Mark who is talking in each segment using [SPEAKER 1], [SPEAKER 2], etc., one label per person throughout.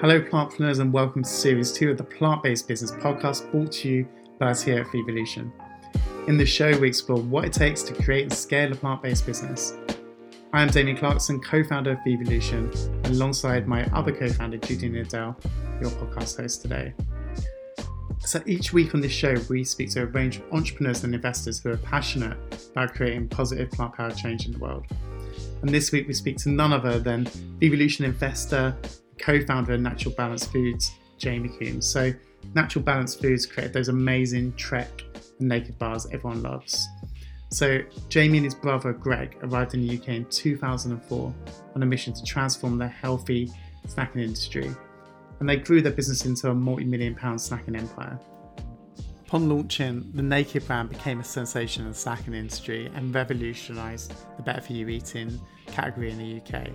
[SPEAKER 1] Hello, plantpreneurs, and welcome to Series 2 of the Plant Based Business Podcast brought to you by us here at Vevolution. In this show, we explore what it takes to create and scale a plant based business. I am Damien Clarkson, co founder of Vevolution, alongside my other co founder, Judy Nadell, your podcast host today. So each week on this show, we speak to a range of entrepreneurs and investors who are passionate about creating positive plant powered change in the world. And this week, we speak to none other than Vevolution investor, co founder of Natural Balance Foods, Jamie Combs. So, Natural Balance Foods created those amazing Trek and Nakd bars everyone loves. So, Jamie and his brother Greg arrived in the UK in 2004 on a mission to transform the healthy snacking industry and they grew their business into a multi million pound snacking empire. Upon launching, the Nakd brand became a sensation in the snacking industry and revolutionised the better for you eating category in the UK.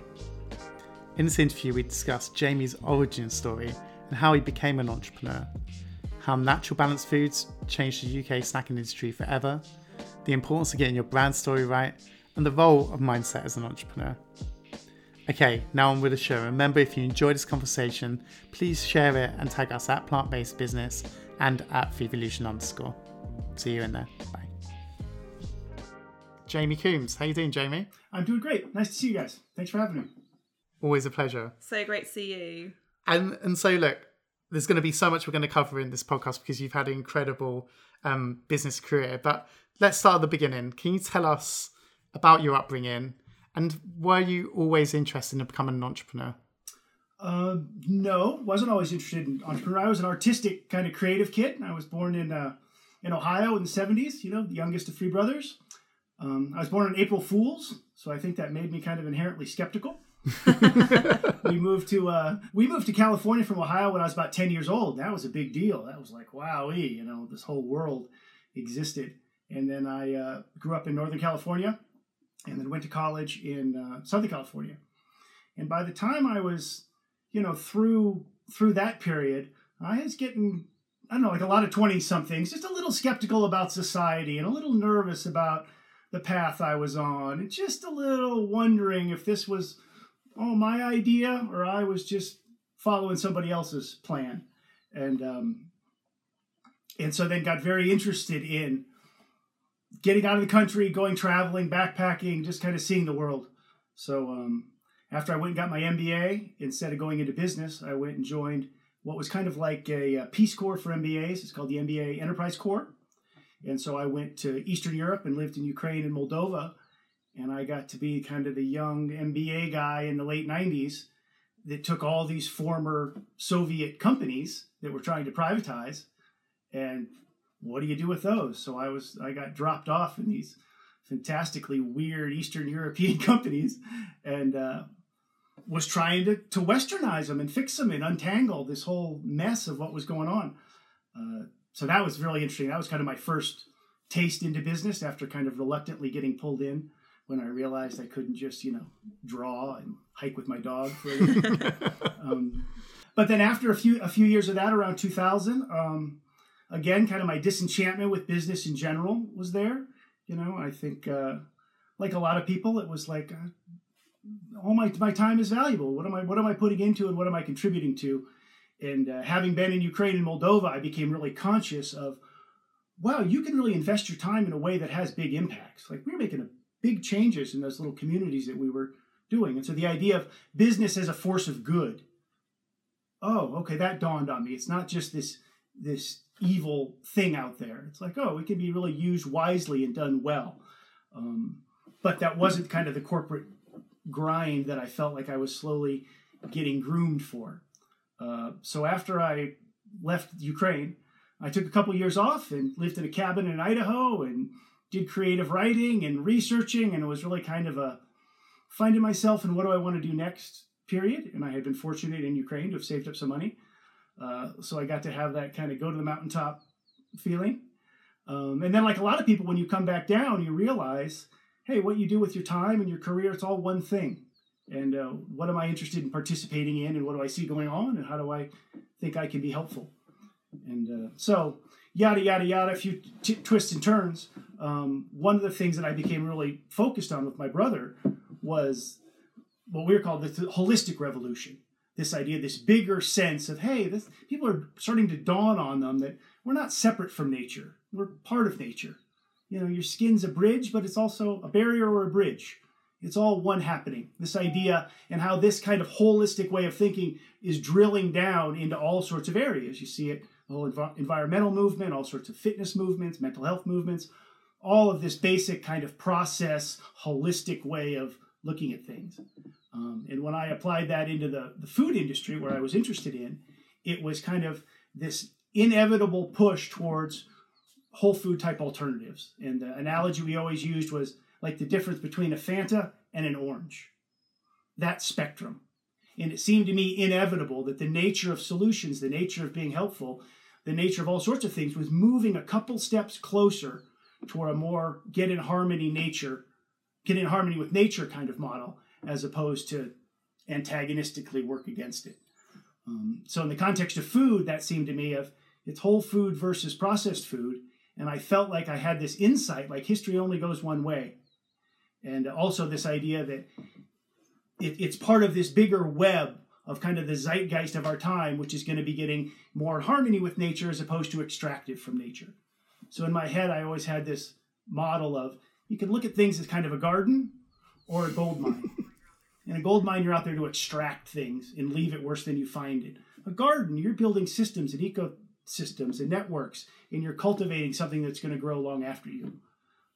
[SPEAKER 1] In this interview, we discussed Jamie's origin story and how he became an entrepreneur, how Natural Balance Foods changed the UK snacking industry forever, the importance of getting your brand story right, and the role of mindset as an entrepreneur. Okay, now on with the show. Remember, if you enjoyed this conversation, please share it and tag us at Plant Based Business and at Vevolution underscore. See you in there. Bye. Jamie Combs, how you doing, Jamie?
[SPEAKER 2] I'm doing great. Nice to see you guys. Thanks for having me.
[SPEAKER 1] Always a pleasure.
[SPEAKER 3] So great to see you.
[SPEAKER 1] And and so look, there's going to be so much we're going to cover in this podcast because you've had an incredible um, business career. But let's start at the beginning. Can you tell us about your upbringing? And were you always interested in becoming an entrepreneur?
[SPEAKER 2] Uh, no, wasn't always interested in entrepreneur. I was an artistic kind of creative kid. I was born in uh, in Ohio in the '70s. You know, the youngest of three brothers. Um, I was born on April Fools, so I think that made me kind of inherently skeptical. we moved to uh, we moved to California from Ohio when I was about ten years old. That was a big deal. That was like wowee, you know, this whole world existed. And then I uh, grew up in Northern California, and then went to college in uh, Southern California. And by the time I was, you know, through through that period, I was getting, I don't know, like a lot of twenty somethings, just a little skeptical about society and a little nervous about the path I was on, and just a little wondering if this was, oh, my idea or I was just following somebody else's plan, and um, and so then got very interested in getting out of the country, going traveling, backpacking, just kind of seeing the world. So um, after I went and got my MBA, instead of going into business, I went and joined what was kind of like a, a Peace Corps for MBAs. It's called the MBA Enterprise Corps. And so I went to Eastern Europe and lived in Ukraine and Moldova. And I got to be kind of the young MBA guy in the late 90s that took all these former Soviet companies that were trying to privatize and what do you do with those? So I was I got dropped off in these fantastically weird Eastern European companies and uh, was trying to, to westernize them and fix them and untangle this whole mess of what was going on. Uh, so that was really interesting. That was kind of my first taste into business after kind of reluctantly getting pulled in when I realized I couldn't just, you know, draw and hike with my dog. um, but then after a few a few years of that, around 2000, um, again, kind of my disenchantment with business in general was there. You know, I think uh, like a lot of people, it was like, uh, all my my time is valuable. What am I what am I putting into and what am I contributing to? And uh, having been in Ukraine and Moldova, I became really conscious of, wow, you can really invest your time in a way that has big impacts. Like we were making a big changes in those little communities that we were doing. And so the idea of business as a force of good. Oh, okay, that dawned on me. It's not just this this evil thing out there. It's like, oh, it can be really used wisely and done well. Um, but that wasn't kind of the corporate grind that I felt like I was slowly getting groomed for. Uh, so after I left Ukraine, I took a couple years off and lived in a cabin in Idaho and did creative writing and researching, and it was really kind of a finding myself and what do I want to do next period. And I had been fortunate in Ukraine to have saved up some money uh, so I got to have that kind of go to the mountaintop feeling. Um, and then, like a lot of people, when you come back down, you realize, hey, what you do with your time and your career, it's all one thing. And uh, what am I interested in participating in, and what do I see going on, and how do I think I can be helpful? And uh, so, yada, yada, yada, a few t- twists and turns. Um, one of the things that I became really focused on with my brother was what we are called the holistic revolution this idea, this bigger sense of, hey, this, people are starting to dawn on them that we're not separate from nature. We're part of nature. You know, your skin's a bridge, but it's also a barrier or a bridge. It's all one happening. This idea and how this kind of holistic way of thinking is drilling down into all sorts of areas. You see it, the whole env- environmental movement, all sorts of fitness movements, mental health movements, all of this basic kind of process, holistic way of looking at things. Um, and when I applied that into the, the food industry, where I was interested in, it was kind of this inevitable push towards whole food type alternatives. And the analogy we always used was like the difference between a Fanta and an orange. That spectrum. And it seemed to me inevitable that the nature of solutions, the nature of being helpful, the nature of all sorts of things was moving a couple steps closer toward a more get in harmony nature, get in harmony with nature kind of model, as opposed to antagonistically work against it. Um, so, in the context of food, that seemed to me of it's whole food versus processed food. And I felt like I had this insight, like history only goes one way and also this idea that it, it's part of this bigger web of kind of the zeitgeist of our time, which is going to be getting more harmony with nature as opposed to extractive from nature. So in my head, I always had this model of you can look at things as kind of a garden or a gold mine. In a gold mine, you're out there to extract things and leave it worse than you find it. A garden, you're building systems and ecosystems and networks, and you're cultivating something that's going to grow long after you.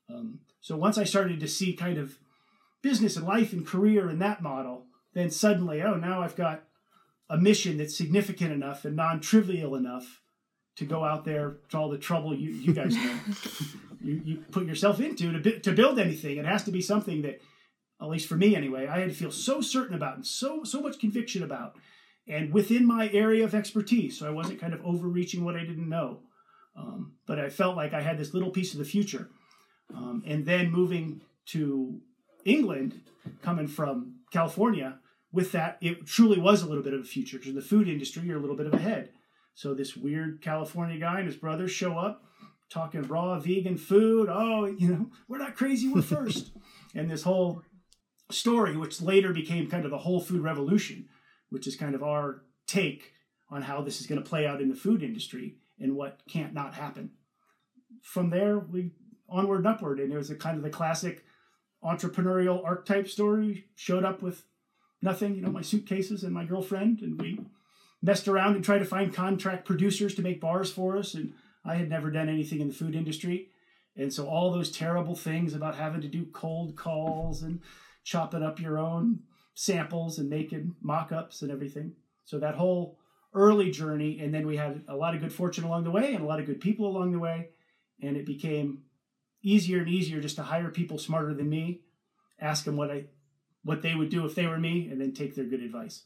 [SPEAKER 2] Um, so once I started to see kind of business and life and career in that model, then suddenly, oh, now I've got a mission that's significant enough and non-trivial enough to go out there to all the trouble you, you guys know you, you put yourself into to, to build anything. It has to be something that, at least for me anyway, I had to feel so certain about and so so much conviction about, and within my area of expertise. So I wasn't kind of overreaching what I didn't know, um, but I felt like I had this little piece of the future um, and then moving to England, coming from California, with that, it truly was a little bit of a future because in the food industry, you're a little bit of ahead. So this weird California guy and his brother show up talking raw vegan food. Oh, you know, we're not crazy, we're first. and this whole story, which later became kind of the whole food revolution, which is kind of our take on how this is going to play out in the food industry and what can't not happen. From there, we onward and upward. And it was a kind of the classic entrepreneurial archetype story. Showed up with nothing, you know, my suitcases and my girlfriend, and we messed around and tried to find contract producers to make bars for us. And I had never done anything in the food industry. And so all those terrible things about having to do cold calls and chopping up your own samples and making mock-ups and everything. So that whole early journey, and then we had a lot of good fortune along the way and a lot of good people along the way, and it became easier and easier just to hire people smarter than me, ask them what I what they would do if they were me, and then take their good advice.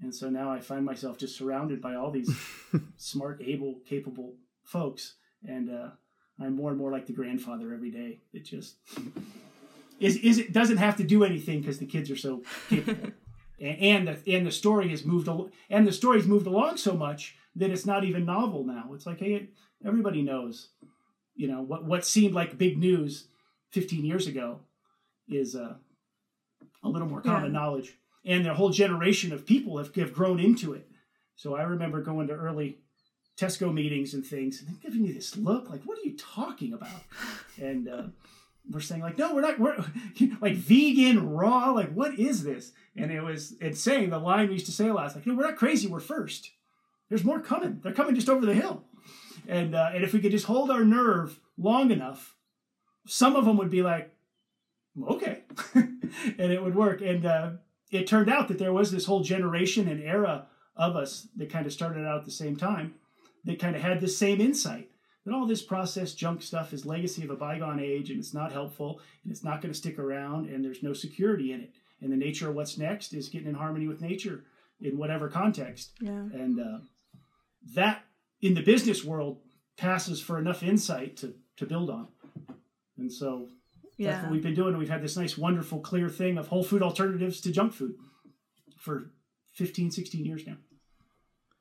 [SPEAKER 2] And so now I find myself just surrounded by all these smart, able, capable folks, and uh, I'm more and more like the grandfather every day. It just is is it doesn't have to do anything because the kids are so capable. and, and the and the story has moved al- and the story's moved along so much that it's not even novel now. It's like hey, everybody knows you know what what seemed like big news 15 years ago is uh, a little more common yeah. knowledge. And a whole generation of people have, have grown into it. So i remember going to early tesco meetings and things and giving me this look like what are you talking about? And uh, we're saying like no we're not we're like vegan raw like what is this? And it was it's saying the line we used to say a lot it's like no we're not crazy we're first. There's more coming. They're coming just over the hill and uh, and if we could just hold our nerve long enough, some of them would be like, okay, and it would work. And uh, it turned out that there was this whole generation and era of us that kind of started out at the same time that kind of had the same insight that all this processed junk stuff is legacy of a bygone age and it's not helpful and it's not going to stick around and there's no security in it. And the nature of what's next is getting in harmony with nature in whatever context.
[SPEAKER 3] Yeah.
[SPEAKER 2] And uh, that in the business world passes for enough insight to to build on. And so yeah. that's what we've been doing. We've had this nice, wonderful, clear thing of whole food alternatives to junk food for 15, 16 years now.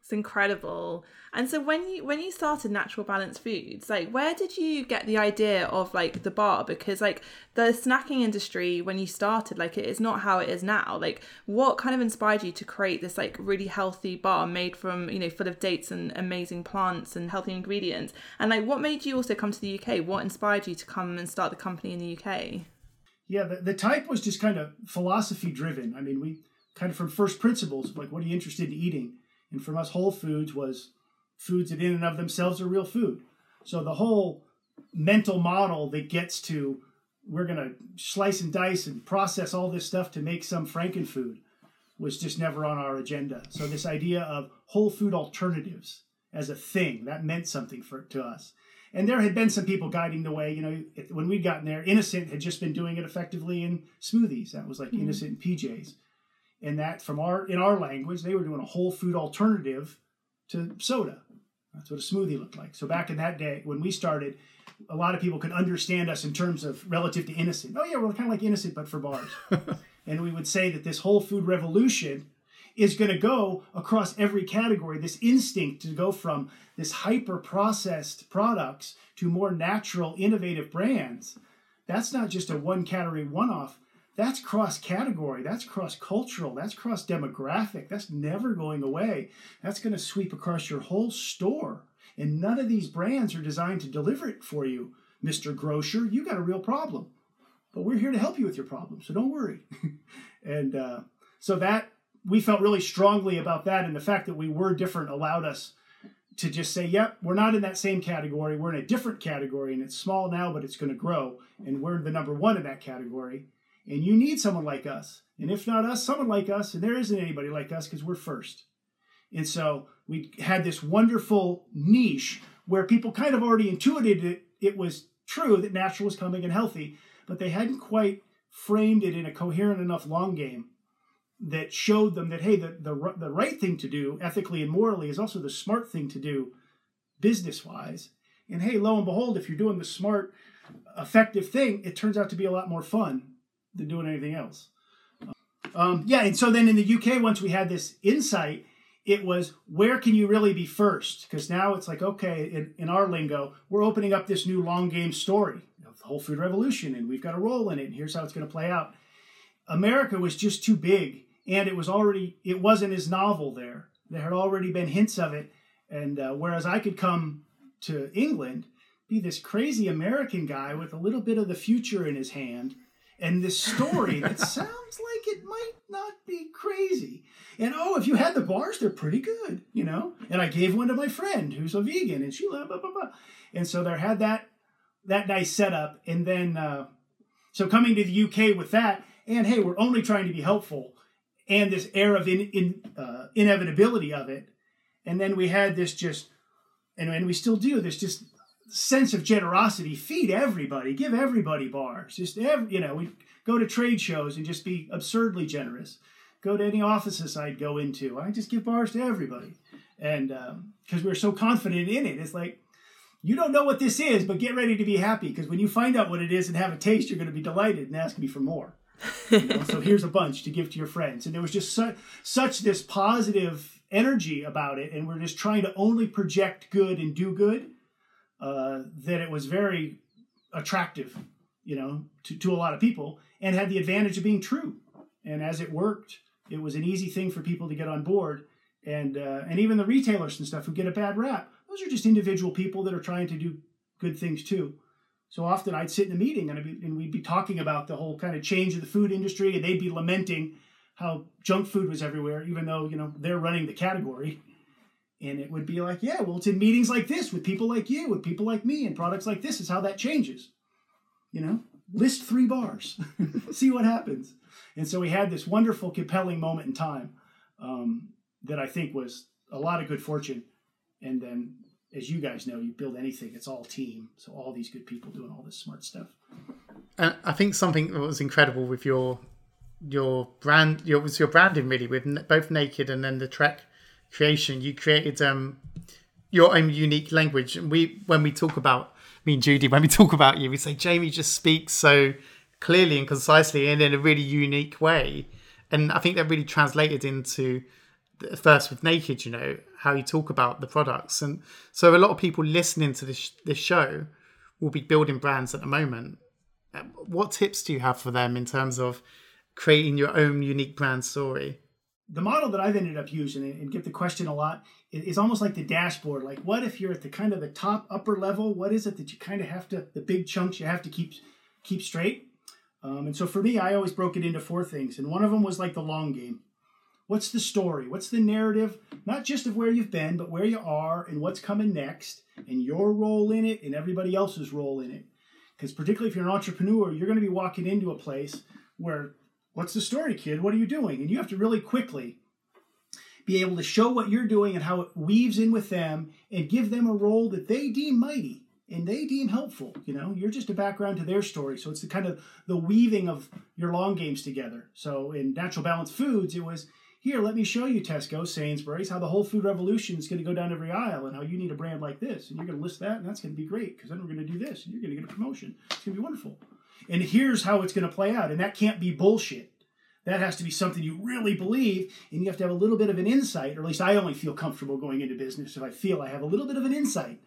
[SPEAKER 3] It's incredible. And so when you when you started Natural Balance Foods, like where did you get the idea of like the bar? Because like the snacking industry when you started, like it is not how it is now. Like what kind of inspired you to create this like really healthy bar made from, you know, full of dates and amazing plants and healthy ingredients? And like what made you also come to the UK? What inspired you to come and start the company in the UK?
[SPEAKER 2] Yeah, the, the type was just kind of philosophy driven. I mean, we kind of from first principles, like what are you interested in eating? And from us, Whole Foods was foods that in and of themselves are real food. So the whole mental model that gets to we're going to slice and dice and process all this stuff to make some frankenfood was just never on our agenda. So this idea of whole food alternatives as a thing that meant something for to us. And there had been some people guiding the way. You know, when we'd gotten there, Innocent had just been doing it effectively in smoothies. That was like mm-hmm. Innocent PJs and that from our in our language they were doing a whole food alternative to soda. That's what a smoothie looked like. So back in that day when we started a lot of people could understand us in terms of relative to innocent. Oh yeah we're kind of like innocent but for bars. And we would say that this whole food revolution is going to go across every category. This instinct to go from this hyper processed products to more natural innovative brands that's not just a one category one off that's cross category, that's cross cultural, that's cross demographic, that's never going away. That's going to sweep across your whole store. And none of these brands are designed to deliver it for you, Mr. Grocer. You got a real problem. But we're here to help you with your problem, so don't worry. and uh, so that we felt really strongly about that, and the fact that we were different allowed us to just say, yep, we're not in that same category. We're in a different category, and it's small now, but it's going to grow. And we're the number one in that category and you need someone like us. And if not us, someone like us. And there isn't anybody like us because we're first. And so we had this wonderful niche where people kind of already intuited it, it was true that natural was coming and healthy, but they hadn't quite framed it in a coherent enough long game that showed them that, hey, the, the, the right thing to do ethically and morally is also the smart thing to do business wise. And hey, lo and behold, if you're doing the smart, effective thing, it turns out to be a lot more fun than doing anything else. Um, yeah, and so then in the UK, once we had this insight, it was where can you really be first? Because now it's like, okay, in, in, our lingo, we're opening up this new long game story of the whole food revolution, and we've got a role in it, and here's how it's going to play out. America was just too big, and it was already, it wasn't as novel there. There had already been hints of it, and uh, whereas I could come to England, be this crazy American guy with a little bit of the future in his hand and this story that sounds like it might not be crazy. And oh, if you had the bars, they're pretty good, you know. And I gave one to my friend who's a vegan, and she loved blah blah blah. And so there had that that nice setup, and then uh, so coming to the UK with that, and hey, we're only trying to be helpful, and this air of in, in uh, inevitability of it, and then we had this just, and, and we still do this just sense of generosity. Feed everybody, give everybody bars. Just every, you know, we go to trade shows and just be absurdly generous. Go to any offices I'd go into, I just give bars to everybody, and because um, we're so confident in it, it's like you don't know what this is, but get ready to be happy because when you find out what it is and have a taste, you're going to be delighted and ask me for more. You know? so here's a bunch to give to your friends, and there was just such such this positive energy about it, and we're just trying to only project good and do good uh, that it was very attractive, you know, to, to a lot of people and had the advantage of being true. And as it worked, it was an easy thing for people to get on board. And, uh, and even the retailers and stuff who get a bad rap, those are just individual people that are trying to do good things too. So often I'd sit in a meeting and, be, and we'd be talking about the whole kind of change of the food industry, and they'd be lamenting how junk food was everywhere, even though you know they're running the category. And it would be like, yeah, well, it's in meetings like this with people like you, with people like me, and products like this is how that changes. You know, list three bars, see what happens. And so we had this wonderful, compelling moment in time um, that I think was a lot of good fortune. And then, as you guys know, you build anything, it's all team. So all these good people doing all this smart stuff.
[SPEAKER 1] And I think something that was incredible with your your brand, your was your branding really with both Nakd and then the Trek creation, you created um, your own unique language. And we, when we talk about me and Judy, when we talk about you, we say Jamie just speaks so clearly and concisely and in a really unique way. And I think that really translated into first with Nakd, you know, how you talk about the products. And so a lot of people listening to this, this show will be building brands at the moment. What tips do you have for them in terms of creating your own unique brand story?
[SPEAKER 2] The model that I've ended up using and get the question a lot is almost like the dashboard. Like, what if you're at the kind of the top upper level? What is it that you kind of have to the big chunks you have to keep keep straight? Um, and so for me, I always broke it into four things, and one of them was like the long game. What's the story? What's the narrative? Not just of where you've been, but where you are and what's coming next, and your role in it, and everybody else's role in it. Because particularly if you're an entrepreneur, you're going to be walking into a place where What's the story, kid? What are you doing? And you have to really quickly be able to show what you're doing and how it weaves in with them and give them a role that they deem mighty and they deem helpful. You know, you're just a background to their story. So it's the kind of the weaving of your long games together. So in Natural Balance Foods, it was here, let me show you Tesco, Sainsbury's, how the whole food revolution is going to go down every aisle and how you need a brand like this. And you're going to list that, and that's going to be great because then we're going to do this and you're going to get a promotion. It's going to be wonderful. And here's how it's going to play out. And that can't be bullshit. That has to be something you really believe, and you have to have a little bit of an insight, or at least I only feel comfortable going into business if I feel I have a little bit of an insight.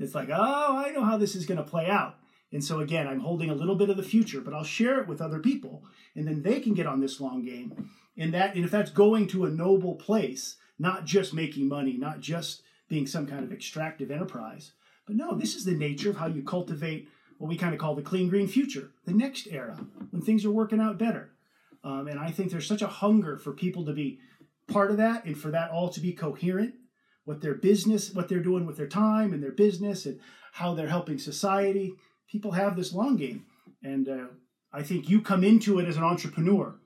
[SPEAKER 2] It's like, oh, I know how this is going to play out. And so again, I'm holding a little bit of the future, but I'll share it with other people, and then they can get on this long game. And that, and if that's going to a noble place, not just making money, not just being some kind of extractive enterprise, but no, this is the nature of how you cultivate what we kind of call the clean green future, the next era, when things are working out better. Um, and I think there's such a hunger for people to be part of that and for that all to be coherent what their business, what they're doing with their time and their business and how they're helping society. People have this long game. And uh, I think you come into it as an entrepreneur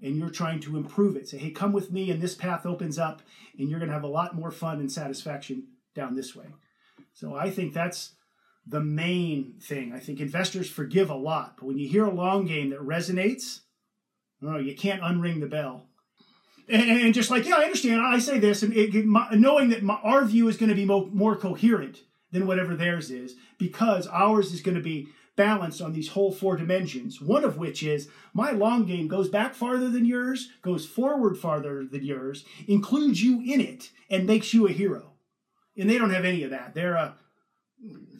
[SPEAKER 2] and you're trying to improve it. Say, hey, come with me and this path opens up and you're going to have a lot more fun and satisfaction down this way. So I think that's the main thing. I think investors forgive a lot, but when you hear a long game that resonates, no, you can't unring the bell. And, and just like, yeah, I understand. I say this, and it, my, knowing that my, our view is going to be mo- more coherent than whatever theirs is, because ours is going to be balanced on these whole four dimensions. One of which is my long game goes back farther than yours, goes forward farther than yours, includes you in it, and makes you a hero. And they don't have any of that. They're a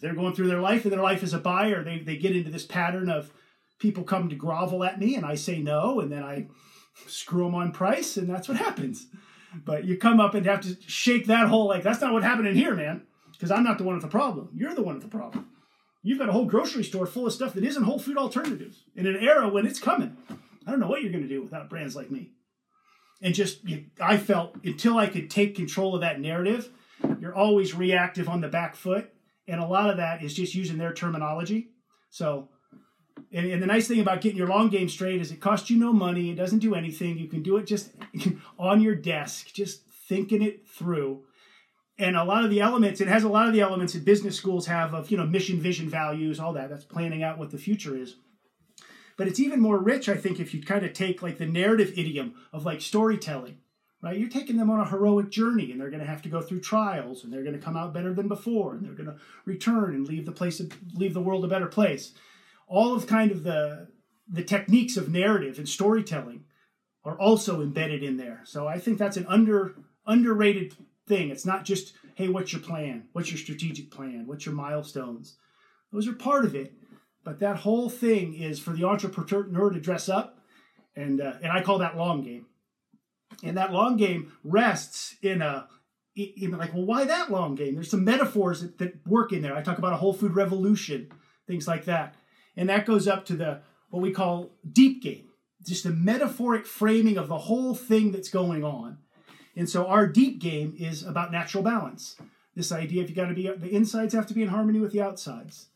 [SPEAKER 2] they're going through their life and their life as a buyer. They, they get into this pattern of people come to grovel at me and i say no and then i screw them on price and that's what happens. But you come up and have to shake that whole like that's not what happened in here man because i'm not the one with the problem. You're the one with the problem. You've got a whole grocery store full of stuff that isn't whole food alternatives in an era when it's coming. I don't know what you're going to do without brands like me. And just you, i felt until i could take control of that narrative you're always reactive on the back foot and a lot of that is just using their terminology. So, and, and, the nice thing about getting your long game straight is it costs you no money. It doesn't do anything. You can do it just on your desk, just thinking it through. And a lot of the elements, it has a lot of the elements that business schools have of, you know, mission, vision, values, all that. That's planning out what the future is. But it's even more rich, I think, if you kind of take like the narrative idiom of like storytelling right? You're taking them on a heroic journey, and they're going to have to go through trials, and they're going to come out better than before, and they're going to return and leave the place, leave the world a better place. All of kind of the the techniques of narrative and storytelling are also embedded in there. So I think that's an under underrated thing. It's not just hey, what's your plan? What's your strategic plan? What's your milestones? Those are part of it, but that whole thing is for the entrepreneur to dress up, and uh, and I call that long game and that long game rests in a in like well why that long game? There's some metaphors that, that work in there. I talk about a whole food revolution things like that. And that goes up to the what we call deep game just the metaphoric framing of the whole thing that's going on. And so our deep game is about natural balance. This idea if you got to be the insides have to be in harmony with the outsides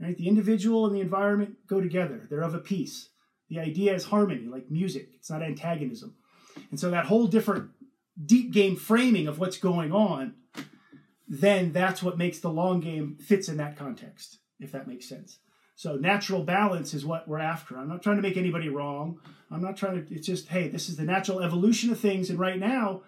[SPEAKER 2] right? The individual and the environment go together. They're of a piece. The idea is harmony like music. It's not antagonism and so that whole different deep game framing of what's going on, then that's what makes the long game fits in that context, if that makes sense. So natural balance is what we're after. I'm not trying to make anybody wrong. I'm not trying to, it's just, hey, this is the natural evolution of things. And right now,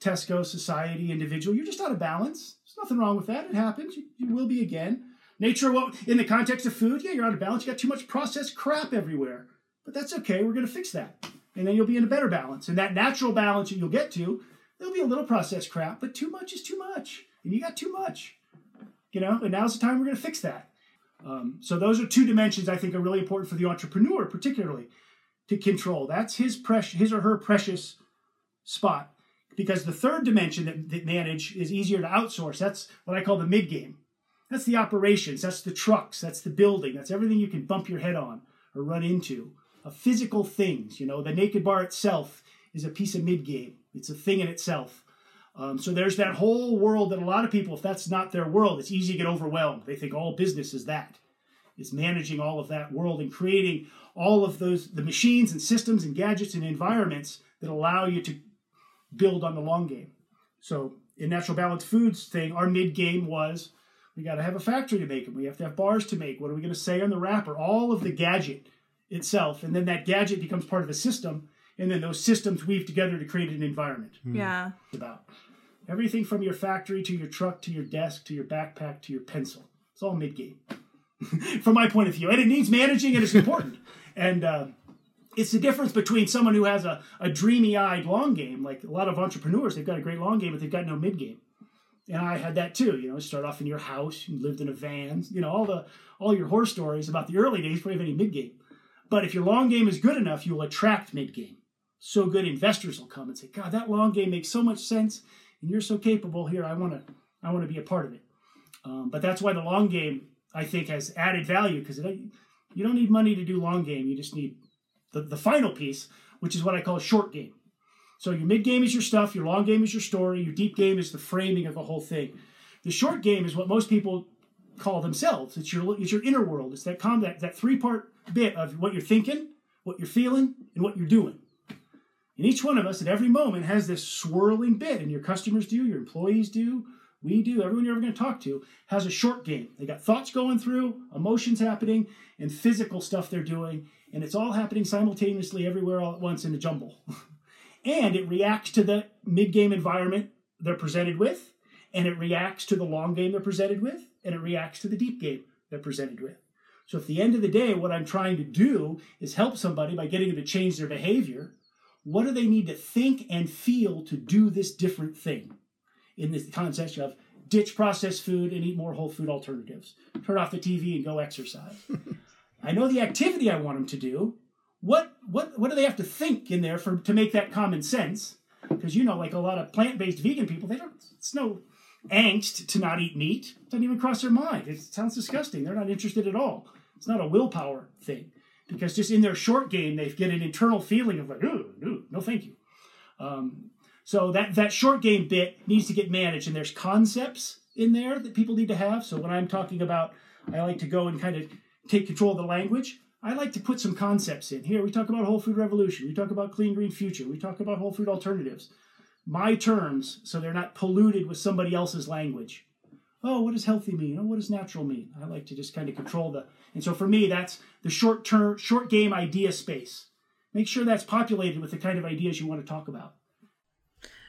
[SPEAKER 2] Tesco, society, individual, you're just out of balance. There's nothing wrong with that. It happens. You, you will be again. Nature, what in the context of food, yeah, you're out of balance. You got too much processed crap everywhere. But that's okay. We're going to fix that and then you'll be in a better balance. And that natural balance that you'll get to, there'll be a little processed crap, but too much is too much, and you got too much. You know, and now's the time we're going to fix that. Um, so those are two dimensions I think are really important for the entrepreneur, particularly to control. That's his precious, his or her precious spot. Because the third dimension that, that manage is easier to outsource. That's what I call the mid game. That's the operations. That's the trucks. That's the building. That's everything you can bump your head on or run into. A physical things. You know, the Nakd bar itself is a piece of mid game. It's a thing in itself. Um, so there's that whole world that a lot of people, if that's not their world, it's easy to get overwhelmed. They think all business is that, is managing all of that world and creating all of those the machines and systems and gadgets and environments that allow you to build on the long game. So in natural balanced foods thing, our mid game was we got to have a factory to make them. We have to have bars to make. What are we going to say on the wrapper? All of the gadget itself, and then that gadget becomes part of a system, and then those systems weave together to create an environment.
[SPEAKER 3] Yeah.
[SPEAKER 2] It's about everything from your factory to your truck to your desk to your backpack to your pencil. It's all mid game, from my point of view, and it needs managing, and it's important. and uh, it's the difference between someone who has a, a dreamy eyed long game, like a lot of entrepreneurs, they've got a great long game, but they've got no mid game. And I had that too, you know, start off in your house, you lived in a van, you know, all the all your horror stories about the early days before you have any mid game. But if your long game is good enough, you will attract mid game. So good investors will come and say, God, that long game makes so much sense, and you're so capable here. I want to I want to be a part of it. Um, but that's why the long game, I think, has added value because you don't need money to do long game. You just need the, the final piece, which is what I call short game. So your mid game is your stuff, your long game is your story, your deep game is the framing of the whole thing. The short game is what most people call themselves. It's your it's your inner world. It's that com that, that three part bit of what you're thinking, what you're feeling, and what you're doing. And each one of us at every moment has this swirling bit, and your customers do, your employees do, we do, everyone you're ever going to talk to has a short game. They got thoughts going through, emotions happening, and physical stuff they're doing, and it's all happening simultaneously everywhere all at once in a jumble. and it reacts to the mid game environment they're presented with, and it reacts to the long game they're presented with, and it reacts to the deep game they're presented with. So, at the end of the day, what I'm trying to do is help somebody by getting them to change their behavior. What do they need to think and feel to do this different thing? In this concept of ditch processed food and eat more whole food alternatives, turn off the TV and go exercise. I know the activity I want them to do. What what what do they have to think in there for to make that common sense? Because you know, like a lot of plant based vegan people, they don't. It's no angst to not eat meat. Doesn't even cross their mind. It sounds disgusting. They're not interested at all. It's not a willpower thing. Because just in their short game, they get an internal feeling of like, ooh, ooh no, thank you. Um, so that that short game bit needs to get managed, and there's concepts in there that people need to have. So when I'm talking about, I like to go and kind of take control of the language. I like to put some concepts in. Here we talk about whole food revolution. We talk about clean green future. We talk about whole food alternatives. My terms, so they're not polluted with somebody else's language. Oh, what does healthy mean? Oh, what does natural mean? I like to just kind of control the. And so for me, that's the short term, short game idea space. Make sure that's populated with the kind of ideas you want to talk about.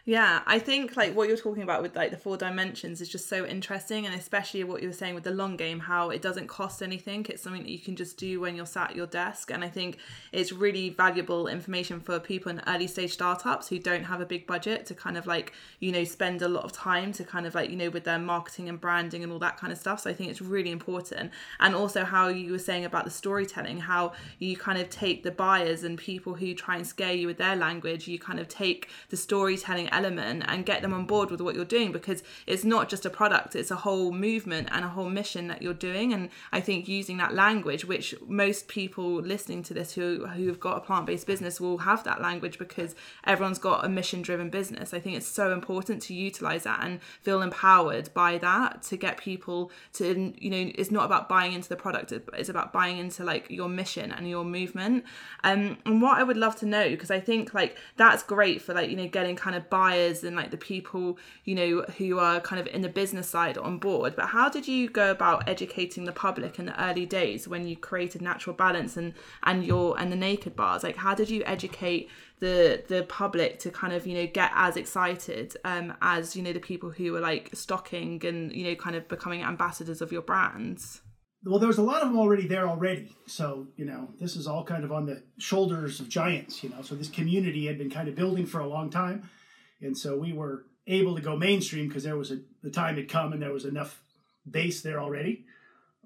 [SPEAKER 3] Yeah, I think like what you're talking about with like the four dimensions is just so interesting, and especially what you were saying with the long game, how it doesn't cost anything. It's something that you can just do when you're sat at your desk, and I think it's really valuable information for people in early stage startups who don't have a big budget to kind of like you know spend a lot of time to kind of like you know with their marketing and branding and all that kind of stuff. So I think it's really important, and also how you were saying about the storytelling, how you kind of take the buyers and people who try and scare you with their language, you kind of take the storytelling element and get them on board with what you're doing because it's not just a product it's a whole movement and a whole mission that you're doing. And i think using that language which most people listening to this who who've got a plant-based business will have that language because everyone's got a mission driven business. I think it's so important to utilize that and feel empowered by that to get people to you know it's not about buying into the product it's about buying into like your mission and your movement. Um, and what i would love to know because i think like that's great for like you know getting kind of buy buyers and like the people you know who are kind of in the business side on board. But how did you go about educating the public in the early days when you created natural balance and and your and the Nakd bars? Like how did you educate the the public to kind of you know get as excited um as you know the people who were like stocking and you know kind of becoming ambassadors of your brands?
[SPEAKER 2] Well there was a lot of them already there already. So you know this is all kind of on the shoulders of giants you know. So this community had been kind of building for a long time and so we were able to go mainstream because there was a the time had come and there was enough base there already.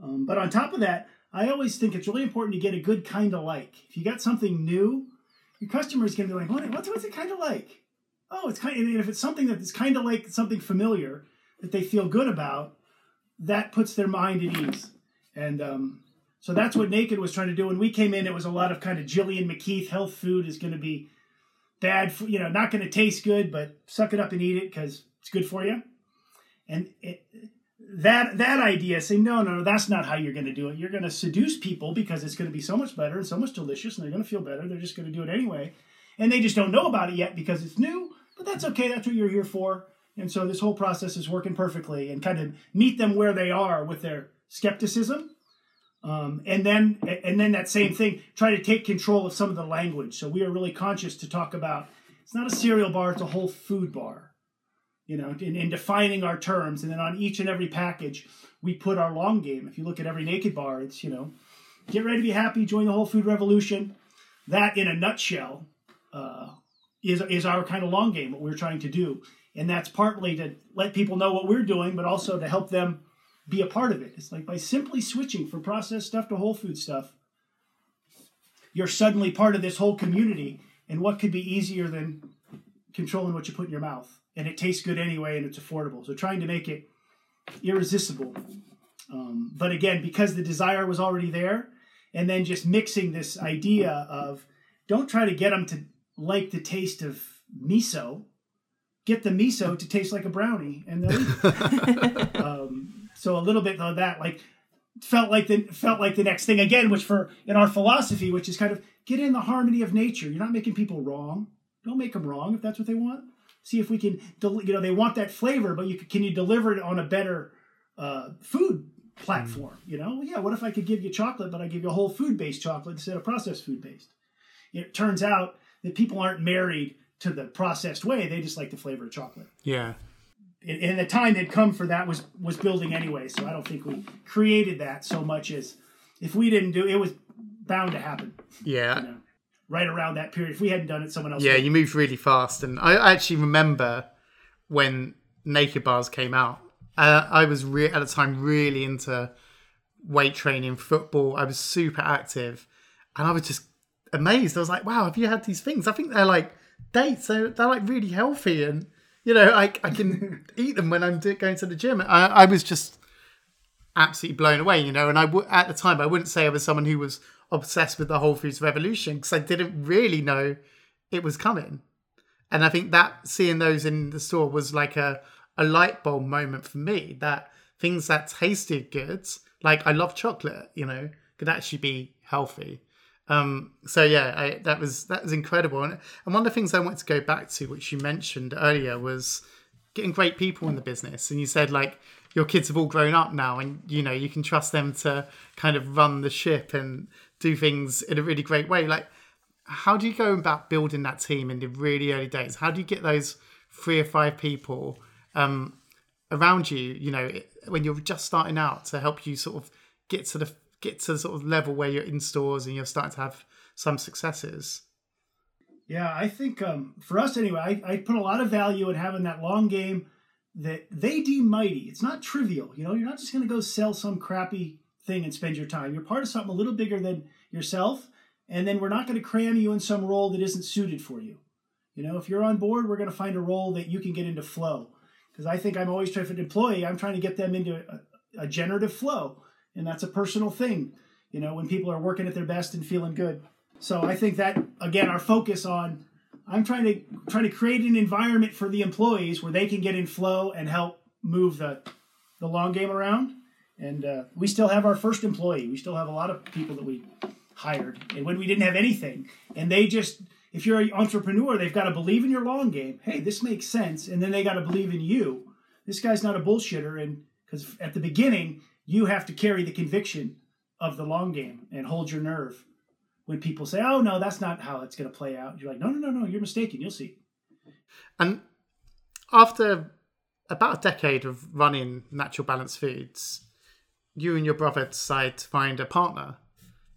[SPEAKER 2] Um, but on top of that, I always think it's really important to get a good kind of like. If you got something new, your customer is going to be like, what, what's, what's it kind of like? Oh, it's kind of, and if it's something that's kind of like something familiar that they feel good about, that puts their mind at ease. And um, so that's what Nakd was trying to do. When we came in, it was a lot of kind of Gillian McKeith health food is going to be bad, for, you know, not going to taste good, but suck it up and eat it because it's good for you. And it, that that idea, say no, no, no, that's not how you're going to do it. You're going to seduce people because it's going to be so much better and so much delicious, and they're going to feel better. They're just going to do it anyway, and they just don't know about it yet because it's new. But that's okay. That's what you're here for. And so this whole process is working perfectly, and kind of meet them where they are with their skepticism um, and then and then that same thing, try to take control of some of the language. So we are really conscious to talk about it's not a cereal bar, it's a whole food bar. You know, in, in defining our terms, and then on each and every package, we put our long game. If you look at every Nakd bar, it's you know, get ready to be happy, join the whole food revolution. That, in a nutshell, uh, is is our kind of long game. What we're trying to do, and that's partly to let people know what we're doing, but also to help them be a part of it. It's like by simply switching from processed stuff to whole food stuff, you're suddenly part of this whole community. And what could be easier than controlling what you put in your mouth? And it tastes good anyway, and it's affordable. So trying to make it irresistible. Um, but again, because the desire was already there, and then just mixing this idea of don't try to get them to like the taste of miso, get the miso to taste like a brownie, and they'll eat. um, so a little bit of that, like felt like the felt like the next thing again, which for in our philosophy, which is kind of get in the harmony of nature. You're not making people wrong. Don't make them wrong if that's what they want. See if we can, you know, they want that flavor, but you can you deliver it on a better uh, food platform? Mm. You know, well, yeah. What if I could give you chocolate, but I give you a whole food based chocolate instead of processed food based? It turns out that people aren't married to the processed way; they just like the flavor of chocolate.
[SPEAKER 1] Yeah
[SPEAKER 2] and the time had come for that was was building anyway. So I don't think we created that so much as if we didn't do it was bound to happen.
[SPEAKER 1] Yeah. You know,
[SPEAKER 2] right around that period. If we hadn't done it, someone else.
[SPEAKER 1] Yeah, would. you moved really fast, and I actually remember when Nakd Bars came out. Uh, I was re- at the time really into weight training, football. I was super active, and I was just amazed. I was like, "Wow, have you had these things? I think they're like dates. They're, they're like really healthy and." You know, I, I can eat them when I'm going to the gym. I, I was just absolutely blown away, you know. And I w- at the time, I wouldn't say I was someone who was obsessed with the Whole Foods revolution because I didn't really know it was coming. And I think that seeing those in the store was like a, a light bulb moment for me that things that tasted good, like I love chocolate, you know, could actually be healthy. Um, so yeah, I, that was that was incredible, and, and one of the things I wanted to go back to, which you mentioned earlier, was getting great people in the business. And you said like your kids have all grown up now, and you know you can trust them to kind of run the ship and do things in a really great way. Like, how do you go about building that team in the really early days? How do you get those three or five people um, around you? You know, when you're just starting out to help you sort of get to the get to the sort of level where you're in stores and you're starting to have some successes?
[SPEAKER 2] Yeah, I think um, for us anyway, I, I put a lot of value in having that long game that they deem mighty. It's not trivial. You know, you're not just going to go sell some crappy thing and spend your time. You're part of something a little bigger than yourself, and then we're not going to cram you in some role that isn't suited for you. You know, if you're on board, we're going to find a role that you can get into flow. Because I think I'm always trying for an employee, I'm trying to get them into a, a generative flow and that's a personal thing you know when people are working at their best and feeling good. So i think that again our focus on i'm trying to trying to create an environment for the employees where they can get in flow and help move the the long game around. And uh, we still have our first employee. We still have a lot of people that we hired. And when we didn't have anything and they just if you're an entrepreneur they've got to believe in your long game. Hey this makes sense. And then they got to believe in you. This guy's not a bullshitter. And because at the beginning you have to carry the conviction of the long game and hold your nerve when people say, "Oh no, that's not how it's going to play out." You're like, "No, no, no, no, you're mistaken. You'll see."
[SPEAKER 1] And after about a decade of running Natural Balance Foods, you and your brother decide to find a partner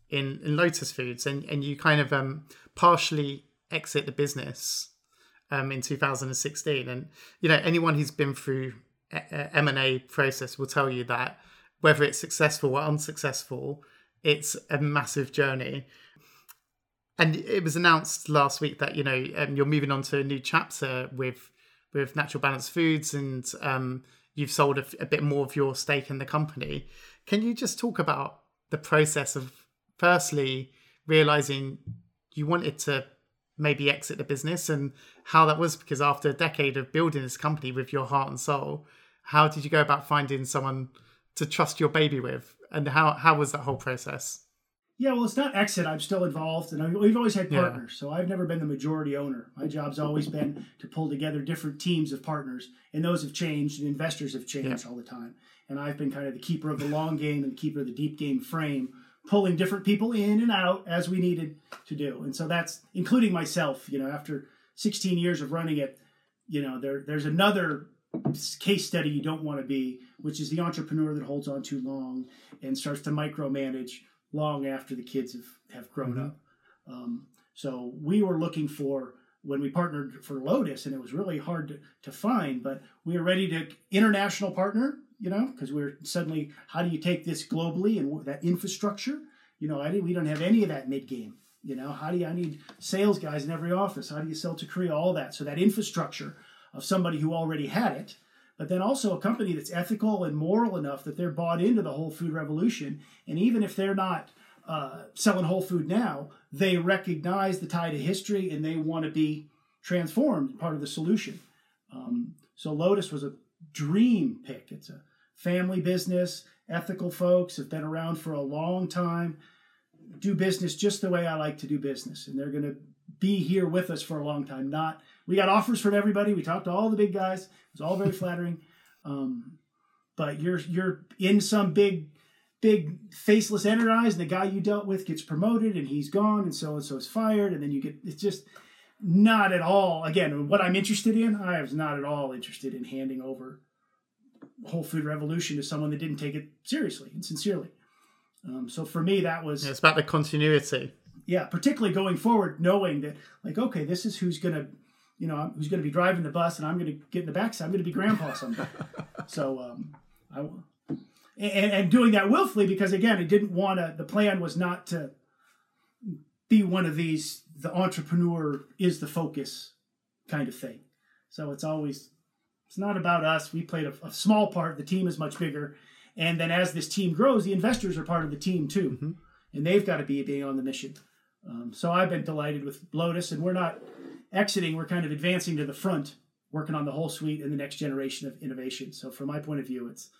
[SPEAKER 1] in, in Lotus Foods, and, and you kind of um, partially exit the business um, in 2016. And you know, anyone who's been through M and A process will tell you that whether it's successful or unsuccessful, it's a massive journey. And it was announced last week that you know um, you're moving on to a new chapter with with Natural Balance Foods, and um, you've sold a, a bit more of your stake in the company. Can you just talk about the process of firstly realizing you wanted to maybe exit the business and how that was because after a decade of building this company with your heart and soul how did you go about finding someone to trust your baby with and how how was that whole process
[SPEAKER 2] yeah well it's not exit i'm still involved and we've always had partners yeah. so i've never been the majority owner my job's always been to pull together different teams of partners and those have changed and investors have changed yeah. all the time and i've been kind of the keeper of the long game and the keeper of the deep game frame pulling different people in and out as we needed to do. And so that's including myself, you know, after 16 years of running it, you know, there there's another case study you don't want to be, which is the entrepreneur that holds on too long and starts to micromanage long after the kids have, have grown mm-hmm. up. Um, so we were looking for when we partnered for Lotus, and it was really hard to, to find, but we were ready to international partner you know, because we're suddenly, how do you take this globally and that infrastructure? You know, I we don't have any of that mid game. You know, how do you, I need sales guys in every office? How do you sell to Korea? All that. So that infrastructure of somebody who already had it, but then also a company that's ethical and moral enough that they're bought into the whole food revolution. And even if they're not uh, selling whole food now, they recognize the tide of history and they want to be transformed, part of the solution. Um, so Lotus was a dream pick. It's a family business, ethical folks have been around for a long time, do business just the way I like to do business. And they're going to be here with us for a long time. Not, we got offers from everybody. We talked to all the big guys. It was all very flattering. Um, but you're, you're in some big, big faceless enterprise and the guy you dealt with gets promoted and he's gone and so and so is fired. And then you get, it's just, not at all again what i'm interested in i was not at all interested in handing over whole food revolution to someone that didn't take it seriously and sincerely. Um, so for me, that was
[SPEAKER 1] yeah, it's about the continuity.
[SPEAKER 2] Yeah, particularly going forward, knowing that like, okay, this is who's gonna, you know, who's gonna be driving the bus, and I'm gonna get in the backside. I'm gonna be grandpa someday. so um, I and, and doing that willfully because again, I didn't want to. The plan was not to be one of these the entrepreneur is the focus kind of thing. So it's always it's not about us. We played a, a, small part. The team is much bigger. And then as this team grows, the investors are part of the team too. Mm-hmm. And they've got to be being on the mission. Um, so I've been delighted with Lotus, and we're not exiting, we're kind of advancing to the front, working on the whole suite and the next generation of innovation. So from my point of view, it's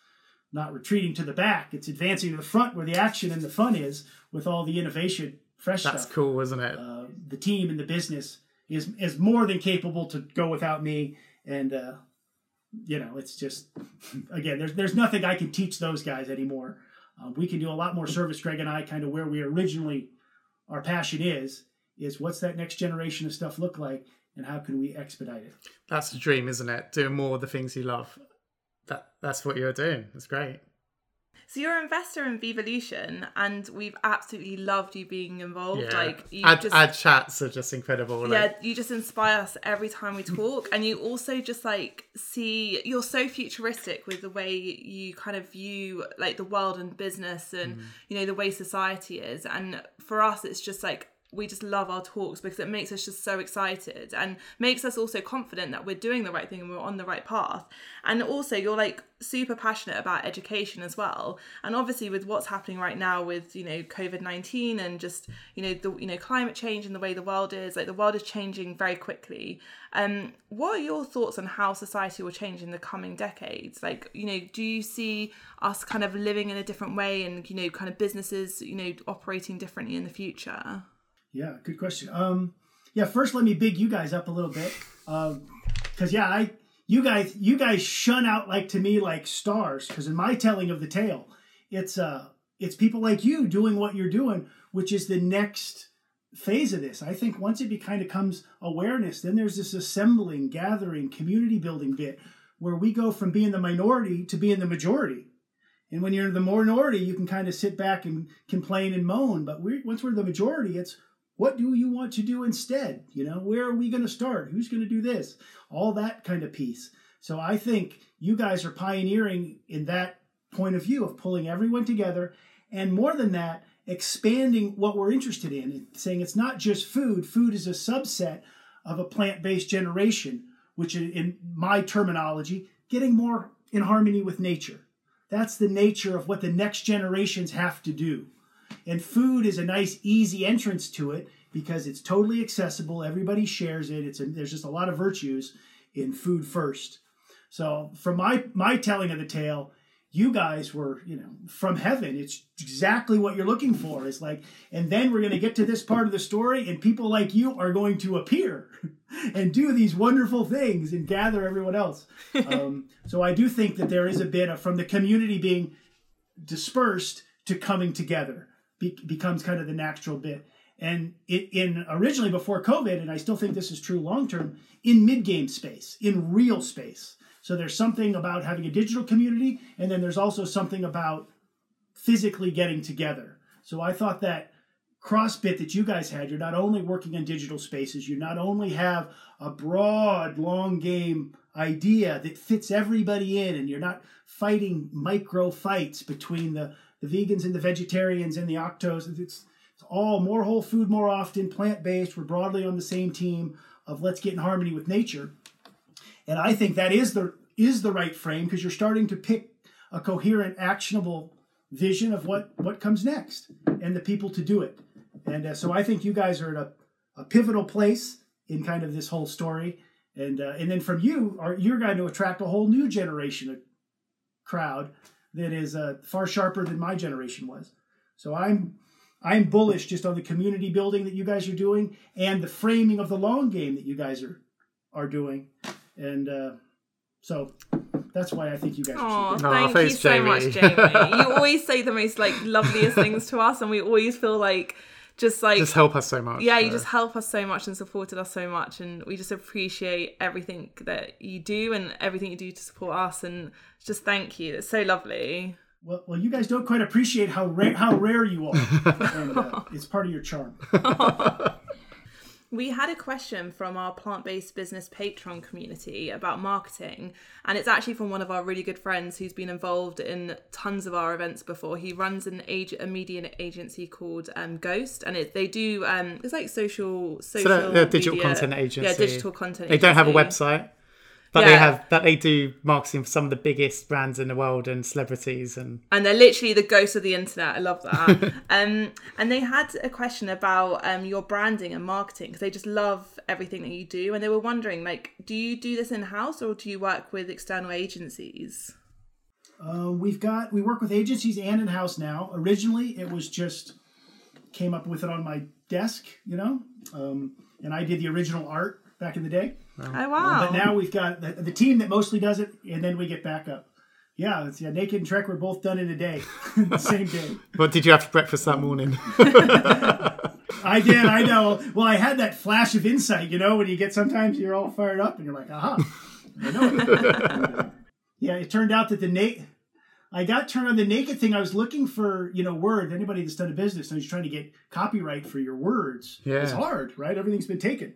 [SPEAKER 2] not retreating to the back, it's advancing to the front where the action and the fun is with all the innovation, fresh
[SPEAKER 1] That's
[SPEAKER 2] stuff.
[SPEAKER 1] cool, isn't it?
[SPEAKER 2] Uh, the team and the business is is more than capable to go without me and uh, you know, it's just again, there's there's nothing I can teach those guys anymore. Um, we can do a lot more service. Greg and I, kind of where we originally our passion is, is what's that next generation of stuff look like, and how can we expedite it?
[SPEAKER 1] That's the dream, isn't it? Doing more of the things you love. That that's what you're doing. That's great.
[SPEAKER 3] So you're an investor in Vevolution, and we've absolutely loved you being involved. Yeah. Like you
[SPEAKER 1] ad, just, ad chats are just incredible.
[SPEAKER 3] Yeah, like. you just inspire us every time we talk, and you also just like see you're so futuristic with the way you kind of view like the world and business, and mm. you know the way society is. And for us, it's just like we just love our talks because it makes us just so excited and makes us also confident that we're doing the right thing and we're on the right path. And also, you're like super passionate about education as well. And obviously, with what's happening right now with you know COVID nineteen and just you know the you know climate change and the way the world is, like the world is changing very quickly. Um, what are your thoughts on how society will change in the coming decades? Like, you know, do you see us kind of living in a different way and you know, kind of businesses you know operating differently in the future?
[SPEAKER 2] Yeah, good question. Um, yeah, first let me big you guys up a little bit, because um, yeah, I you guys you guys shun out like to me like stars. Because in my telling of the tale, it's uh it's people like you doing what you're doing, which is the next phase of this. I think once it be, kind of comes awareness, then there's this assembling, gathering, community building bit where we go from being the minority to being the majority. And when you're in the minority, you can kind of sit back and complain and moan. But we're, once we're the majority, it's what do you want to do instead? You know, where are we going to start? Who's going to do this? All that kind of piece. So I think you guys are pioneering in that point of view of pulling everyone together. And more than that, expanding what we're interested in, saying it's not just food, food is a subset of a plant based generation, which in my terminology, getting more in harmony with nature. That's the nature of what the next generations have to do. And food is a nice, easy entrance to it because it's totally accessible. Everybody shares it. It's a, there's just a lot of virtues in food first. So, from my my telling of the tale, you guys were, you know, from heaven. It's exactly what you're looking for. It's like, and then we're going to get to this part of the story, and people like you are going to appear and do these wonderful things and gather everyone else. Um, so I do think that there is a bit of from the community being dispersed to coming together be, becomes kind of the natural bit. And it, in originally before COVID, and I still think this is true long term, in mid game space, in real space so there's something about having a digital community, and then there's also something about physically getting together. So I thought that cross bit that you guys had, you're not only working in digital spaces, you not only have a broad, long game idea that fits everybody in, and you're not fighting micro fights between the, the vegans and the vegetarians and the octos. It's, it's all more whole food more often, plant based. We're broadly on the same team of let's get in harmony with nature. And I think that is the is the right frame because you're starting to pick a coherent, actionable vision of what what comes next and the people to do it. And uh, so I think you guys are at a, a pivotal place in kind of this whole story. And uh, and then from you, are you're going to attract a whole new generation of crowd that is uh, far sharper than my generation was. So I'm I'm bullish just on the community building that you guys are doing and the framing of the long game that you guys are are doing and uh, so that's why I think you guys.
[SPEAKER 3] Oh, thank you so Jamie. much, Jamie. you always say the most like loveliest things to us, and we always feel like just like
[SPEAKER 1] just help us so much.
[SPEAKER 3] Yeah, you just help us so much and supported us so much, and we just appreciate everything that you do and everything you do to support us, and just thank you. It's so lovely.
[SPEAKER 2] Well, well, you guys don't quite appreciate how rare how rare you are, and uh, it's part of your charm.
[SPEAKER 3] We had a question from our plant based business Patreon community about marketing, and it's actually from one of our really good friends who's been involved in tons of our events before. He runs an age a media agency called um, Ghost, and it, they do um, it's like social social
[SPEAKER 1] so they're, digital media, content agency.
[SPEAKER 3] Yeah, digital content.
[SPEAKER 1] They agency. don't have a website but yeah. they have that they do marketing for some of the biggest brands in the world and celebrities and
[SPEAKER 3] and they're literally the ghost of the internet. I love that. Um and they had a question about um your branding and marketing because they just love everything that you do. And they were wondering like do you do this in house or do you work with external agencies?
[SPEAKER 2] Uh, we've got we work with agencies and in house now. Originally it was just came up with it on my desk you know? Um, and i did the original art back in the day
[SPEAKER 3] Oh, oh um, wow!
[SPEAKER 2] but now we've got the, the, team that mostly does it, and then we get backup. Yeah, it's, yeah. Nakd and Trek were both done in a day, same day.
[SPEAKER 1] What did you have for breakfast that morning?
[SPEAKER 2] I did. I know. Well, I had that flash of insight. You know, when you get sometimes you're all fired up and you're like, aha, I know. yeah, it turned out that the naked. I got turned on the naked thing. I was looking for, you know, word. Anybody that's done a business knows you're trying to get copyright for your words.
[SPEAKER 1] Yeah.
[SPEAKER 2] It's hard, right? Everything's been taken.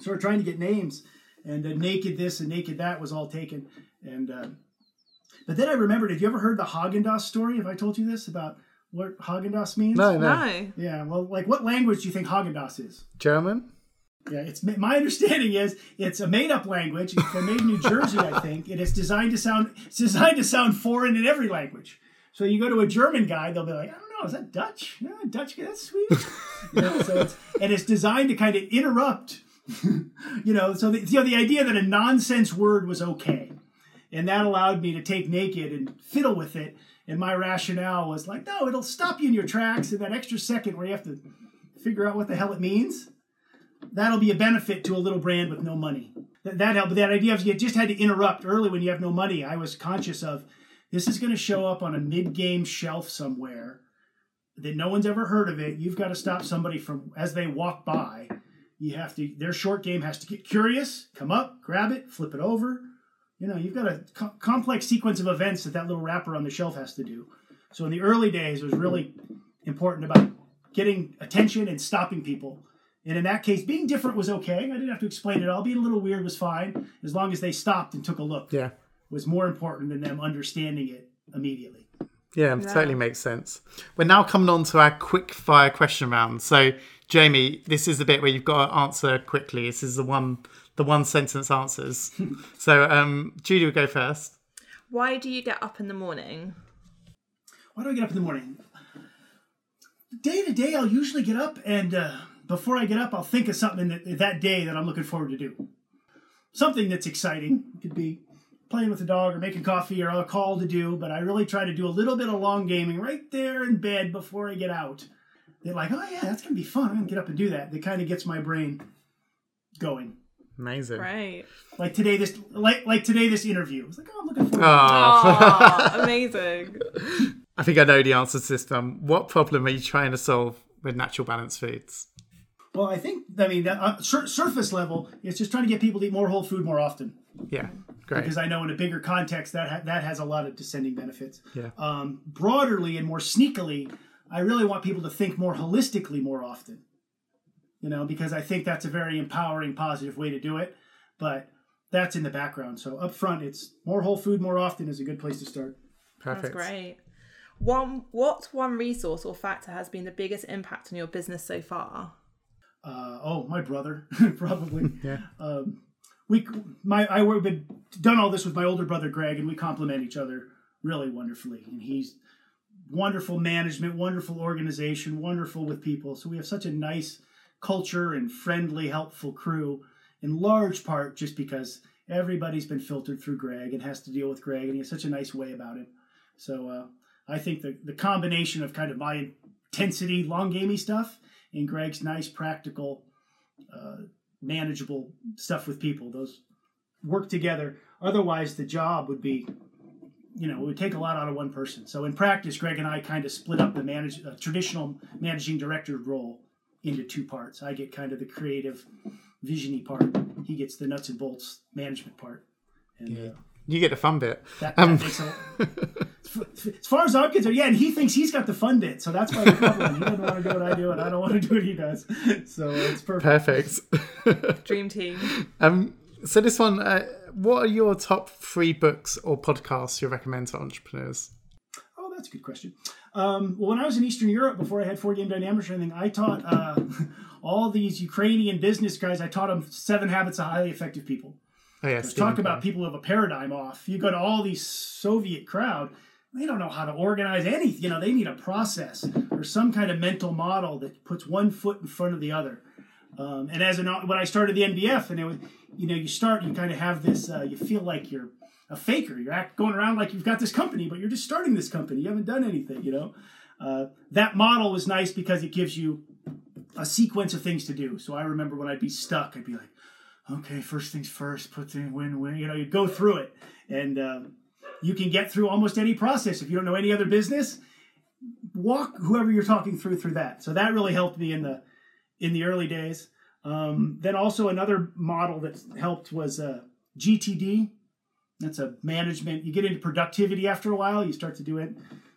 [SPEAKER 2] So we're trying to get names, and uh, naked this and naked that was all taken. And uh, but then I remembered. Have you ever heard the Haagen Dazs story? Have I told you this about what Haagen Dazs means?
[SPEAKER 1] No, no.
[SPEAKER 3] no.
[SPEAKER 2] Yeah. Well, like, what language do you think Haagen Dazs is?
[SPEAKER 1] German.
[SPEAKER 2] Yeah, it's my understanding is it's a made-up language. They're made in New Jersey, I think, it's designed to sound it's designed to sound foreign in every language. So you go to a German guy, they'll be like, I don't know, is that Dutch? Yeah, Dutch, that's Swedish. you know, so it's and it's designed to kind of interrupt you know, so the, you know, the idea that a nonsense word was okay. And that allowed me to take naked and fiddle with it. And my rationale was like, no, it'll stop you in your tracks in that extra second where you have to figure out what the hell it means. That'll be a benefit to a little brand with no money. That, that helped. That idea of you just had to interrupt early when you have no money. I was conscious of this is going to show up on a mid-game shelf somewhere that no one's ever heard of it. You've got to stop somebody from as they walk by you have to their short game has to get curious come up grab it flip it over you know you've got a co- complex sequence of events that that little wrapper on the shelf has to do so in the early days it was really important about getting attention and stopping people. And in that case, being different was okay. I didn't have to explain it all. Being a little weird was fine, as long as they stopped and took a look.
[SPEAKER 1] Yeah.
[SPEAKER 2] Was more important than them understanding it immediately.
[SPEAKER 1] Yeah, totally makes sense. We're now coming on to our quick fire question round. So, Jamie, this is the bit where you've got to answer quickly. This is the one the one sentence answers. so, um, Judy will go first.
[SPEAKER 3] Why do you get up in the morning?
[SPEAKER 2] Why do I get up in the morning? Day to day, I'll usually get up, and uh, before I get up, I'll think of something that, that day that I'm looking forward to do. Something that's exciting. It could be playing with the dog or making coffee or a call to do, but I really try to do a little bit of long gaming right there in bed before I get out. They're like, oh yeah, that's gonna be fun. I'm gonna get up and do that. That kind of gets my brain going.
[SPEAKER 1] Amazing.
[SPEAKER 3] Right.
[SPEAKER 2] Like today, this like like today this interview. I was like, oh, I'm looking forward.
[SPEAKER 1] Ah.
[SPEAKER 3] Oh, amazing.
[SPEAKER 1] I think I know the answer to this one. What problem are you trying to solve with natural balance foods?
[SPEAKER 2] Well, I think I mean uh, sur- surface level, it's just trying to get people to eat more whole food more often.
[SPEAKER 1] Yeah, great.
[SPEAKER 2] Because I know in a bigger context that ha- that has a lot of descending benefits.
[SPEAKER 1] Yeah.
[SPEAKER 2] Um, broaderly and more sneakily, I really want people to think more holistically more often. You know, because I think that's a very empowering, positive way to do it. But that's in the background. So up front, it's more whole food more often is a good place to start.
[SPEAKER 1] Perfect.
[SPEAKER 3] That's great. One, what one resource or factor has been the biggest impact on your business so far?
[SPEAKER 2] Uh, oh, my brother, probably.
[SPEAKER 1] Yeah.
[SPEAKER 2] Um, we, my, I work, been done all this with my older brother Greg, and we complement each other really wonderfully. And he's wonderful management, wonderful organization, wonderful with people. So we have such a nice culture and friendly, helpful crew. In large part, just because everybody's been filtered through Greg and has to deal with Greg, and he has such a nice way about him. So uh, I think the the combination of kind of my intensity, long gamey stuff, and Greg's nice, practical, uh, manageable stuff with people, those work together. Otherwise, the job would be, you know, it would take a lot out of one person. So in practice, Greg and I kind of split up the manage, uh, traditional managing director role into two parts. I get kind of the creative, visiony part. He gets the nuts and bolts management part. And uh,
[SPEAKER 1] You get the fun bit.
[SPEAKER 2] that, that makes a, as far as I'm concerned, yeah, and he thinks he's got the fun bit, so that's why we're coupling. He doesn't want to do what I do, and I don't want to do what he does. So it's perfect.
[SPEAKER 1] Perfect.
[SPEAKER 3] Dream team.
[SPEAKER 1] um, so this one, uh, what are your top three books or podcasts you recommend to entrepreneurs?
[SPEAKER 2] Oh, that's a good question. Um, well, when I was in Eastern Europe, before I had Four Game Dynamics or anything, I taught uh, all these Ukrainian business guys. I taught them Seven Habits of Highly Effective People.
[SPEAKER 1] Oh yeah,
[SPEAKER 2] Let's talk about people who have a paradigm off. You go to all these Soviet crowd, they don't know how to organize anything. You know, they need a process or some kind of mental model that puts one foot in front of the other. Um, and as an when I started the NBF, and it was, you know, you start, you kind of have this, uh, you feel like you're a faker. You're act, going around like you've got this company, but you're just starting this company. You haven't done anything, you know. Uh, that model was nice because it gives you a sequence of things to do. So I remember when I'd be stuck, I'd be like, okay, first things first, put in win win. You know, you go through it, and um, you can get through almost any process. If you don't know any other business, walk whoever you're talking through through that. So that really helped me in the in the early days. Um, then also another model that helped was uh, GTD. That's a management. You get into productivity after a while. You start to do it.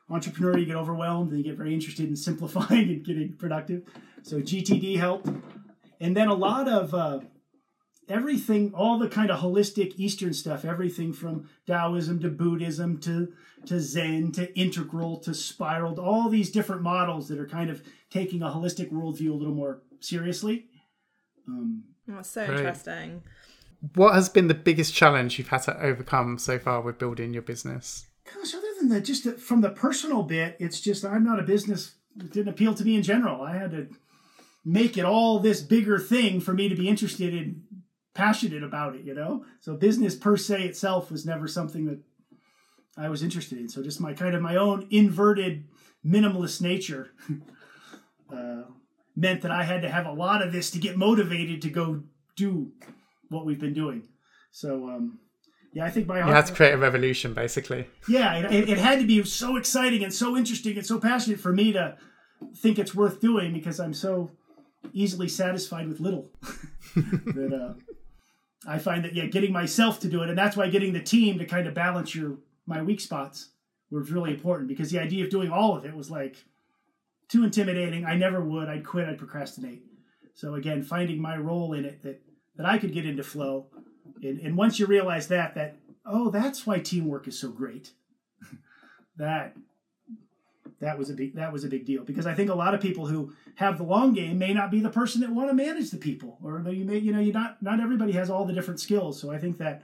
[SPEAKER 2] Entrepreneur, you get overwhelmed and you get very interested in simplifying and getting productive. So GTD helped. And then a lot of uh, everything, all the kind of holistic Eastern stuff, everything from Taoism to Buddhism to to Zen to integral to spiraled, all these different models that are kind of taking a holistic worldview a little more seriously. Um,
[SPEAKER 3] Oh, so
[SPEAKER 1] Great.
[SPEAKER 3] interesting.
[SPEAKER 1] What has been the biggest challenge you've had to overcome so far with building your business?
[SPEAKER 2] gosh, other than that, just from the personal bit, it's just I'm not a business. It didn't appeal to me in general. I had to make it all this bigger thing for me to be interested in, passionate about it. You know, so business per se itself was never something that I was interested in. So just my kind of my own inverted minimalist nature uh, meant that I had to have a lot of this to get motivated to go do what we've been doing. So. um yeah, I think my
[SPEAKER 1] You had to create a revolution, basically.
[SPEAKER 2] yeah, it, it, it had to be so exciting and so interesting and so passionate for me to think it's worth doing because I'm so easily satisfied with little that uh, I find that yeah, getting myself to do it, and that's why getting the team to kind of balance your my weak spots was really important because the idea of doing all of it was like too intimidating. I never would. I'd quit. I'd procrastinate. So again, finding my role in it that that I could get into flow, and, and once you realize that that oh, that's why teamwork is so great. that that was a big that was a big deal because I think a lot of people who have the long game may not be the person that want to manage the people, or you may you know you not not everybody has all the different skills. So I think that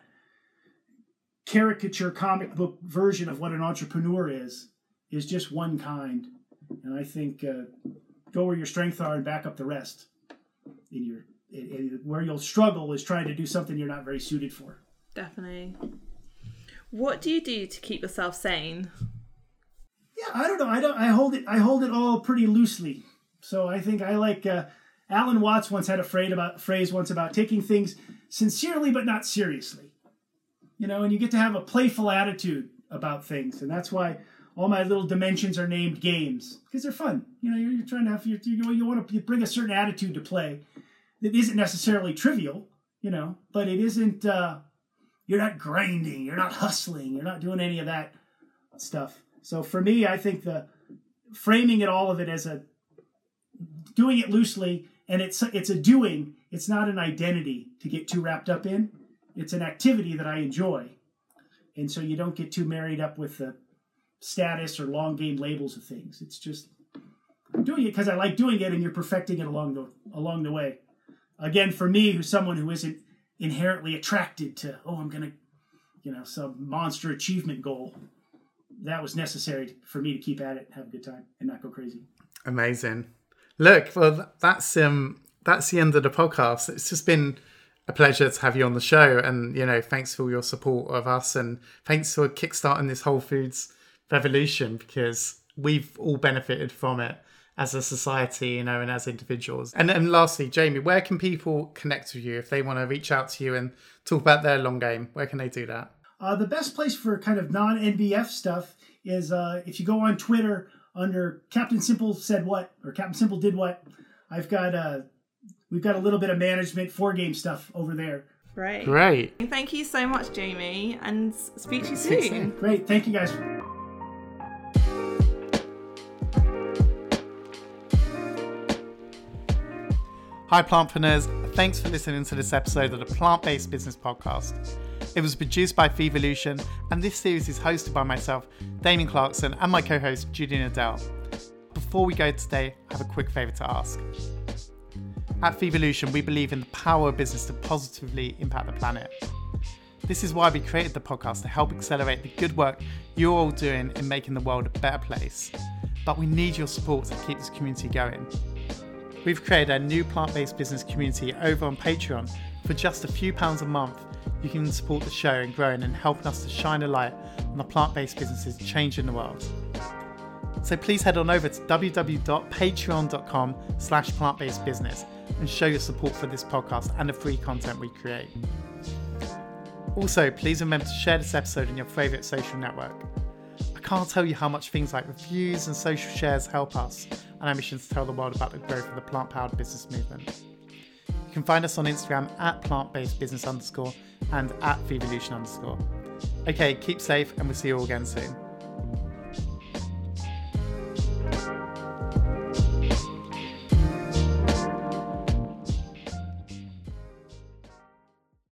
[SPEAKER 2] caricature comic book version of what an entrepreneur is is just one kind, and I think uh, go where your strengths are and back up the rest. In your in, in, where you'll struggle is trying to do something you're not very suited for.
[SPEAKER 3] Definitely. What do you do to keep yourself sane?
[SPEAKER 2] Yeah, I don't know. I don't. I hold it. I hold it all pretty loosely. So I think I like. Uh, Alan Watts once had a phrase about phrase once about taking things sincerely but not seriously. You know, and you get to have a playful attitude about things, and that's why all my little dimensions are named games because they're fun. You know, you're, you're trying to have you, you, you want to bring a certain attitude to play that isn't necessarily trivial. You know, but it isn't. Uh, you're not grinding. You're not hustling. You're not doing any of that stuff. So for me, I think the framing it all of it as a doing it loosely and it's it's a doing. It's not an identity to get too wrapped up in. It's an activity that I enjoy, and so you don't get too married up with the status or long game labels of things. It's just I'm doing it because I like doing it, and you're perfecting it along the along the way. Again, for me, who's someone who isn't inherently attracted to, oh, I'm gonna, you know, some monster achievement goal that was necessary for me to keep at it, have a good time, and not go crazy.
[SPEAKER 1] Amazing. Look, well, that's um, that's the end of the podcast. It's just been a pleasure to have you on the show, and you know, thanks for your support of us, and thanks for kickstarting this Whole Foods revolution because we've all benefited from it as a society, you know, and as individuals. And then lastly, Jamie, where can people connect with you if they want to reach out to you and talk about their long game? Where can they do that?
[SPEAKER 2] Uh, the best place for kind of non NBF stuff is uh, if you go on Twitter under Captain Simple said what or Captain Simple did what. I've got uh, we've got a little bit of management for game stuff over there.
[SPEAKER 3] Great.
[SPEAKER 1] Great.
[SPEAKER 3] Thank you so much, Jamie, and speak to you soon.
[SPEAKER 2] Great. Thank you guys.
[SPEAKER 1] Hi, plantpreneurs. Thanks for listening to this episode of the Plant Based Business Podcast. It was produced by Vevolution, and this series is hosted by myself, Damien Clarkson, and my co host, Judy Adele. Before we go today, I have a quick favour to ask. At Vevolution, we believe in the power of business to positively impact the planet. This is why we created the podcast to help accelerate the good work you're all doing in making the world a better place. But we need your support to keep this community going. We've created a new plant based business community over on Patreon for just a few pounds a month you can support the show in growing and helping us to shine a light on the plant-based businesses changing the world. So please head on over to www.patreon.com slash plant-based business and show your support for this podcast and the free content we create. Also, please remember to share this episode in your favourite social network. I can't tell you how much things like reviews and social shares help us and our mission to tell the world about the growth of the plant-powered business movement. You can find us on Instagram at plant-based business underscore and at Vevolution underscore. Okay, keep safe and we'll see you all again soon.